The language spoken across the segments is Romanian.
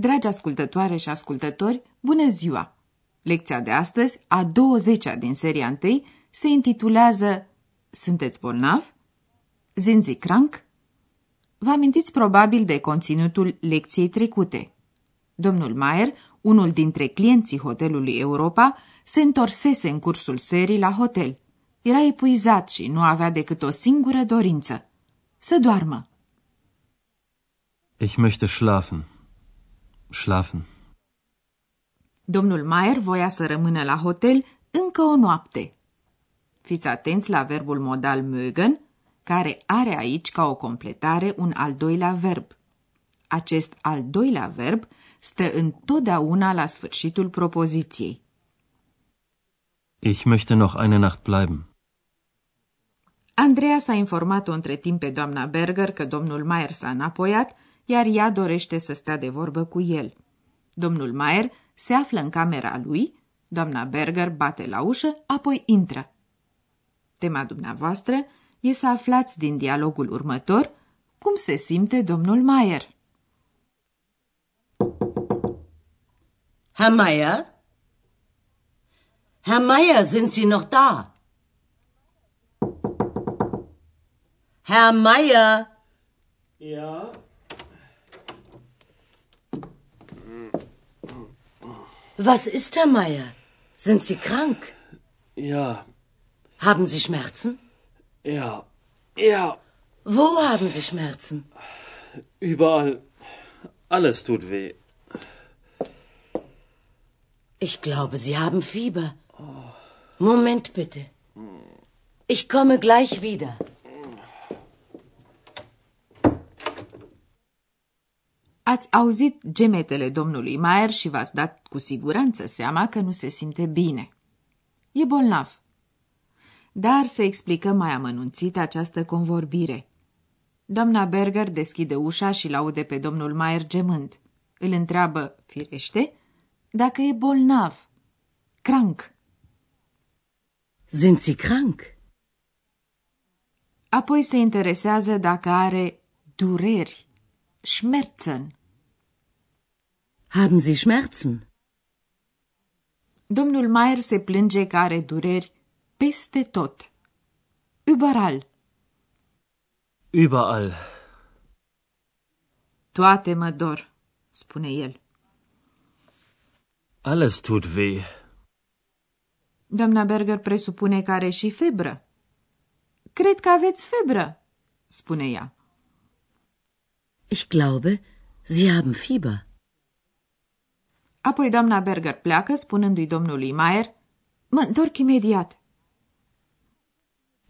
Dragi ascultătoare și ascultători, bună ziua! Lecția de astăzi, a 20-a din seria 1, se intitulează Sunteți bolnav? Sind Sie krank? Vă amintiți probabil de conținutul lecției trecute. Domnul Mayer, unul dintre clienții hotelului Europa, se întorsese în cursul serii la hotel. Era epuizat și nu avea decât o singură dorință. Să doarmă. Ich möchte schlafen. Schlafen. Domnul Mayer voia să rămână la hotel încă o noapte. Fiți atenți la verbul modal mögen, care are aici ca o completare un al doilea verb. Acest al doilea verb stă întotdeauna la sfârșitul propoziției. Ich möchte noch eine Nacht bleiben. Andreea s-a informat-o între timp pe doamna Berger că domnul Mayer s-a înapoiat, iar ea dorește să stea de vorbă cu el. Domnul Mayer se află în camera lui, doamna Berger bate la ușă, apoi intră. Tema dumneavoastră e să aflați din dialogul următor cum se simte domnul Mayer. Herr Meier? Herr Meier, sind Sie noch da? Herr Meier? Ja, Was ist, Herr Meier? Sind Sie krank? ja, Haben Sie Schmerzen? ja, ja, Wo haben Sie Schmerzen? überall. Alles tut weh. Ich glaube, Sie haben Fieber. Moment bitte. Ich komme gleich wieder. Ați auzit gemetele domnului Mayer și v-ați dat cu siguranță seama că nu se simte bine. E bolnav. Dar să explicăm mai amănunțit această convorbire. Doamna Berger deschide ușa și laude pe domnul Mayer gemând. Îl întreabă, firește, dacă e bolnav. Crank. Sind Sie krank? Apoi se interesează dacă are dureri, Schmerzen. Haben Sie Schmerzen? Domnul Mayer se plânge că are dureri peste tot. Überall. Überall. Toate mă dor, spune el. Alles tut weh. Doamna Berger presupune că are și febră. Cred că aveți febră, spune ea. Ich glaube, Sie haben Fieber. Apoi doamna Berger pleacă, spunându-i domnului Mayer, mă întorc imediat.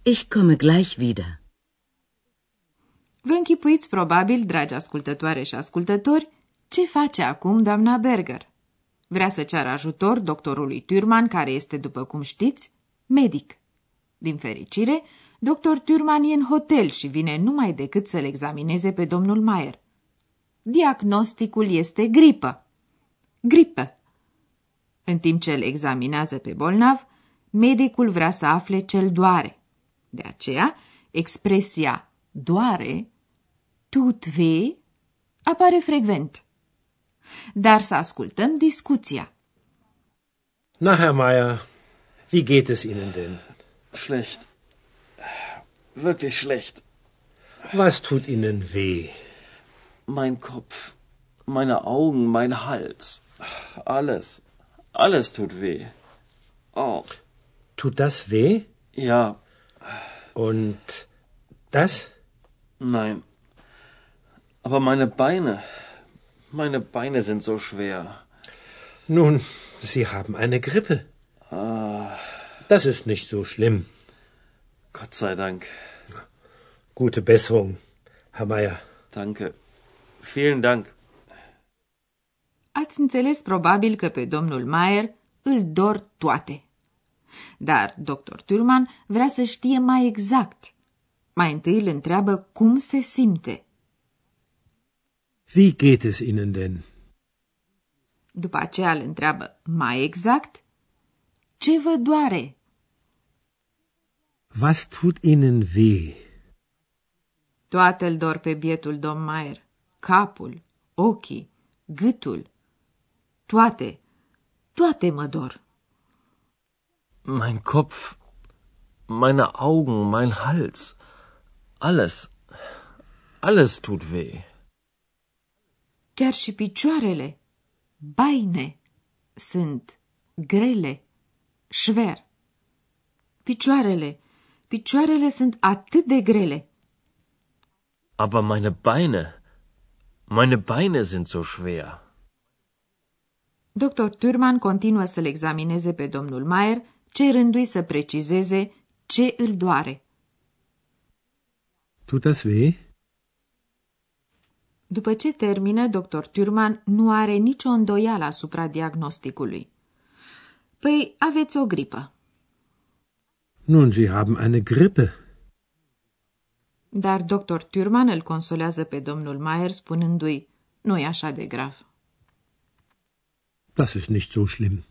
Ich komme gleich wieder. Vă închipuiți probabil, dragi ascultătoare și ascultători, ce face acum doamna Berger. Vrea să ceară ajutor doctorului Turman, care este, după cum știți, medic. Din fericire, doctor Turman e în hotel și vine numai decât să-l examineze pe domnul Mayer. Diagnosticul este gripă. Gripă. În timp ce îl examinează pe bolnav, medicul vrea să afle ce-l doare. De aceea, expresia doare, tut weh, apare frecvent. Dar să ascultăm discuția. Na, Herr Meier, wie geht es Ihnen denn? Schlecht. Wirklich schlecht. Was tut Ihnen weh? Mein Kopf, meine Augen, mein Hals. Alles. Alles tut weh. Oh, Tut das weh? ja, Und das? nein. Aber meine Beine. Meine Beine sind so schwer. Nun, Sie haben eine Grippe. Das ist nicht so schlimm. Gott sei Dank. Gute Besserung, Herr Meier. Danke. Vielen Dank. Ați înțeles probabil că pe domnul Mayer îl dor toate. Dar doctor Turman vrea să știe mai exact. Mai întâi îl întreabă cum se simte. Wie geht es Ihnen denn? După aceea îl întreabă mai exact ce vă doare. Was tut Ihnen weh? Toate îl dor pe bietul domn Maier. Capul, ochii, gâtul. Toate, toate mă dor. Mein Kopf, meine Augen, mein Hals. Alles, alles tut weh. Chiar și picioarele, baine, sunt grele, schwer. Picioarele, picioarele sunt atât de grele. Aber meine Beine, meine Beine sind so schwer. Dr. Turman continuă să-l examineze pe domnul Maier, cerându-i să precizeze ce îl doare. Tut das weh? După ce termină, dr. Turman nu are nicio îndoială asupra diagnosticului. Păi, aveți o gripă. Nun, Sie haben eine Grippe. Dar dr. Turman îl consolează pe domnul Maier spunându-i, nu e așa de grav. Das ist nicht so schlimm.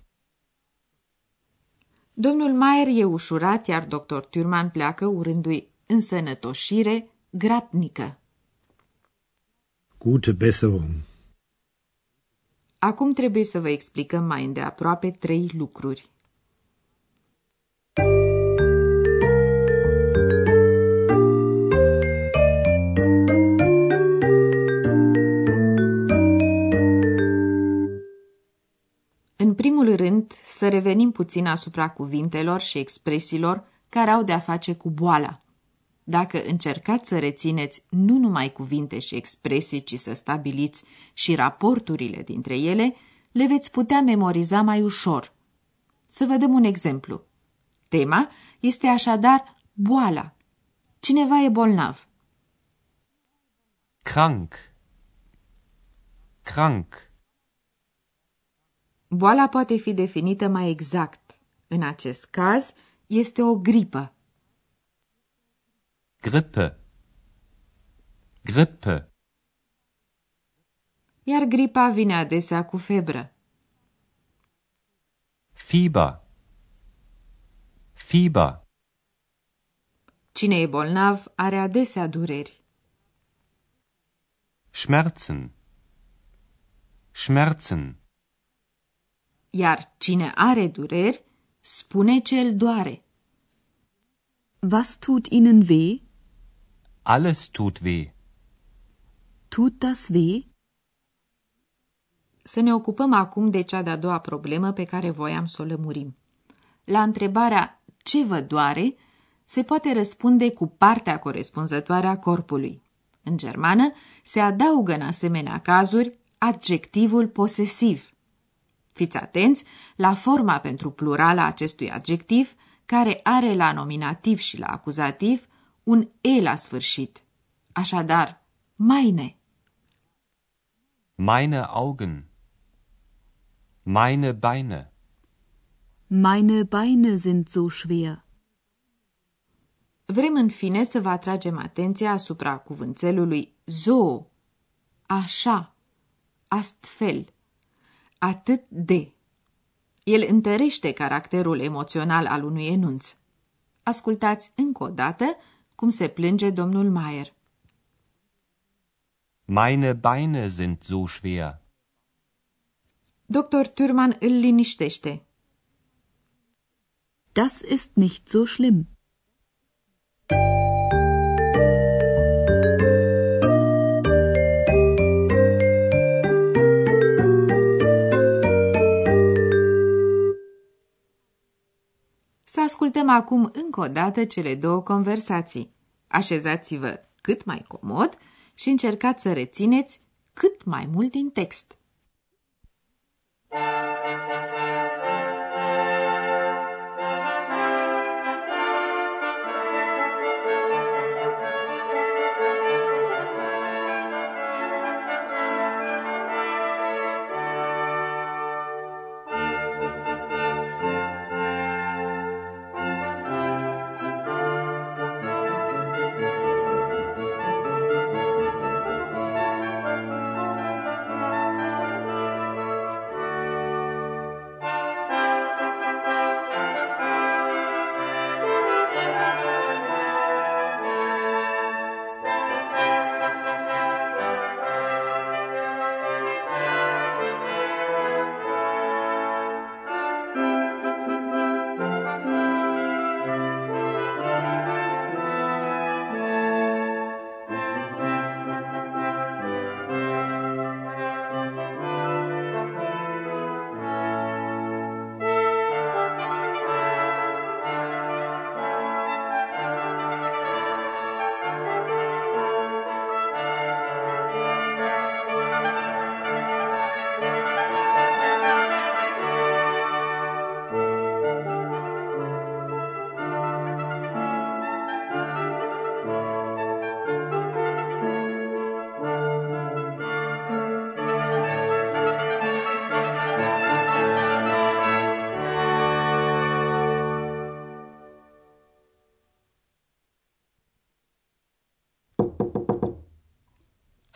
Domnul Maier e ușurat, iar dr. Turman pleacă urându-i însănătoșire grabnică. Gute Besserung. Acum trebuie să vă explicăm mai îndeaproape trei lucruri. În primul rând, să revenim puțin asupra cuvintelor și expresiilor care au de-a face cu boala. Dacă încercați să rețineți nu numai cuvinte și expresii, ci să stabiliți și raporturile dintre ele, le veți putea memoriza mai ușor. Să vă dăm un exemplu. Tema este așadar boala. Cineva e bolnav. Krank. Krank. Boala poate fi definită mai exact. În acest caz, este o gripă. Grippe. Grippe. Iar gripa vine adesea cu febră. Fieber. Fieber. Cine e bolnav are adesea dureri. Schmerzen. Schmerzen. Iar cine are dureri, spune ce îl doare. Was tut Ihnen weh? Alles tut weh. Tut das weh? Să ne ocupăm acum de cea de-a doua problemă pe care voiam să o lămurim. La întrebarea ce vă doare, se poate răspunde cu partea corespunzătoare a corpului. În germană se adaugă în asemenea cazuri adjectivul posesiv. Fiți atenți la forma pentru plural a acestui adjectiv, care are la nominativ și la acuzativ un e la sfârșit. Așadar, meine. Meine Augen. Meine Beine. Meine Beine sind so schwer. Vrem în fine să vă atragem atenția asupra cuvânțelului zo, așa, astfel, atât de. El întărește caracterul emoțional al unui enunț. Ascultați încă o dată cum se plânge domnul Maier. Meine Beine sind so schwer. Dr. Turman îl liniștește. Das ist nicht so schlimm. Ascultăm acum încă o dată cele două conversații. Așezați-vă cât mai comod și încercați să rețineți cât mai mult din text.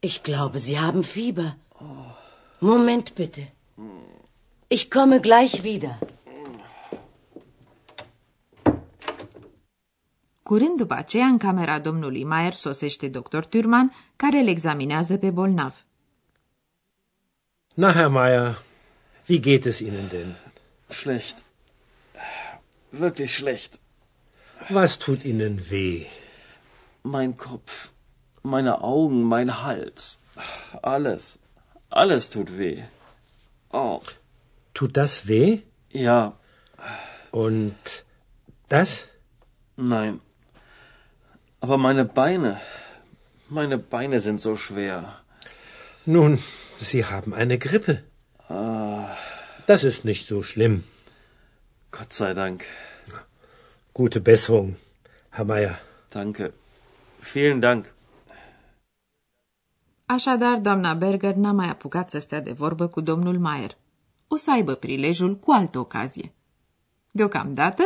Ich glaube, Sie haben Fieber. Moment bitte. Ich komme gleich wieder. Curând după aceea, în camera domnului Mayer sosește doctor Turman, care îl examinează pe bolnav. Na, Herr Meier, wie geht es Ihnen denn? Schlecht. Wirklich schlecht. Was tut Ihnen weh? Mein Kopf, meine Augen, mein Hals. Alles. Alles tut weh. Oh, Tut das weh? ja, Und das? nein. Aber meine Beine, meine Beine sind so schwer. Nun, Sie haben eine Grippe. Das ist nicht so schlimm. Gott sei Dank. Gute Besserung, Herr Meier. Danke. Vielen Dank. Așadar, doamna Berger n-a mai apucat să stea de vorbă cu domnul Mayer. O să aibă prilejul cu altă ocazie. Deocamdată,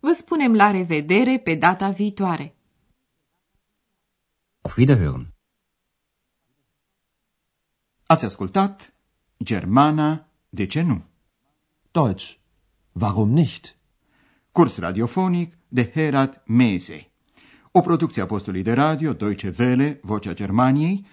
vă spunem la revedere pe data viitoare. Auf Wiederhören. Ați ascultat Germana, de ce nu? Deutsch. Warum nicht? Curs radiofonic de Herat Mese. O producție a postului de radio Deutsche Welle, Vocea Germaniei,